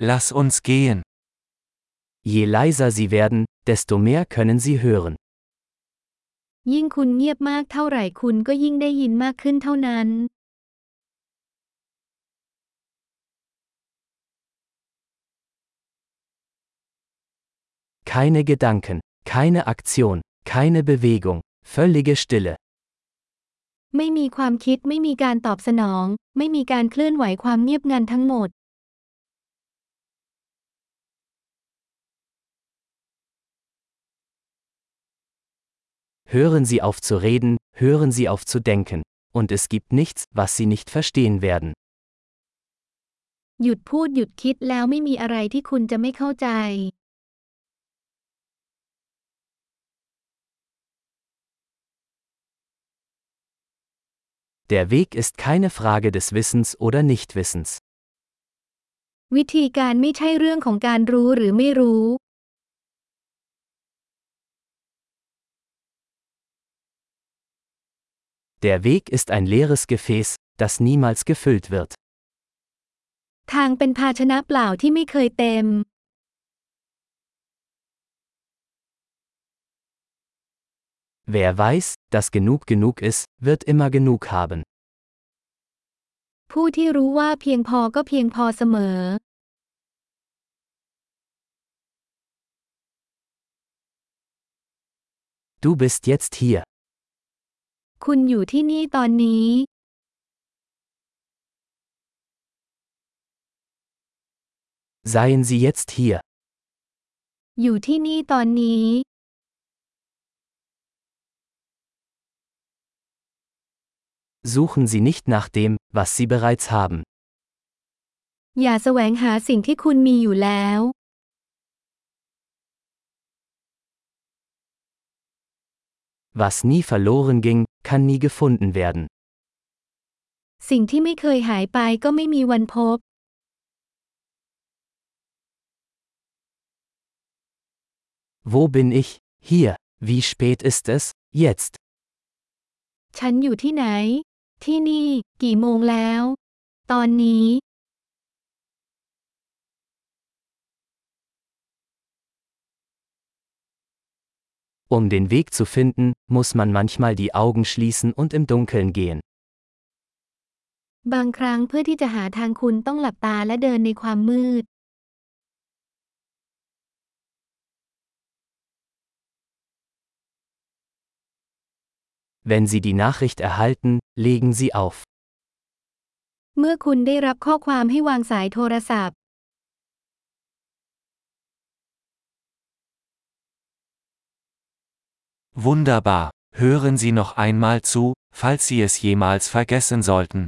lass uns gehen. Je leiser Sie werden, desto mehr können Sie hören. ยิ่งคุณเงียบมากเท่าไหร่คุณก็ยิ่งได้ยินมากขึ้นเท่านั้น Keine Gedanken, keine Aktion, keine Bewegung, völlige Stille. ไม่มีความคิดไม่มีการตอบสนอง ไม่มีการเคลื่อนไหวความเงียบงันทั้งหมด Hören Sie auf zu reden, hören Sie auf zu denken, und es gibt nichts, was Sie nicht verstehen werden. หยุดพูดหยุดคิดแล้วไม่มีอะไรที่คุณจะไม่เข้าใจ Der Weg ist keine Frage des Wissens oder Nichtwissens. วิธีการไม่ใช่เรื่องของการรู้หรือไม่รู้ Der Weg ist ein leeres Gefäß, das niemals gefüllt wird. ทางเป็นภาชนะเปล่าที่ไม่เคยเต็ม Wer weiß, dass genug genug ist, wird immer genug haben. ผู้ที่รู้ว่าเพียงพอก็เพียงพอเสมอ Du bist jetzt hier. คุณอยู่ที่นี่ตอนนี้ Seien Sie jetzt hier. อยู่ที่นี่ตอนนี้ Suchen Sie nicht nach dem, was Sie bereits haben. อย่าแสวงหาสิ่งที่คุณมีอยู่แล้ว Was nie verloren ging, kann nie gefunden werden. สิ่งที่ไม่เคยหายไปก็ไม่มีวันพบ Wo bin ich? Hier. Wie spät ist es? Jetzt. ฉันอยู่ที่ไหน ที่นี่ กี่โมงแล้ว ตอนนี้ Um den Weg zu finden, muss man manchmal die Augen schließen und im Dunkeln gehen. บางครั้งเพื่อที่จะหาทางคุณต้องหลับตาและเดินในความมืด Wenn Sie die Nachricht erhalten, legen Sie auf. เมื่อคุณได้รับข้อความให้วางสายโทรศัพท์ Wunderbar. Hören Sie noch einmal zu, falls Sie es jemals vergessen sollten.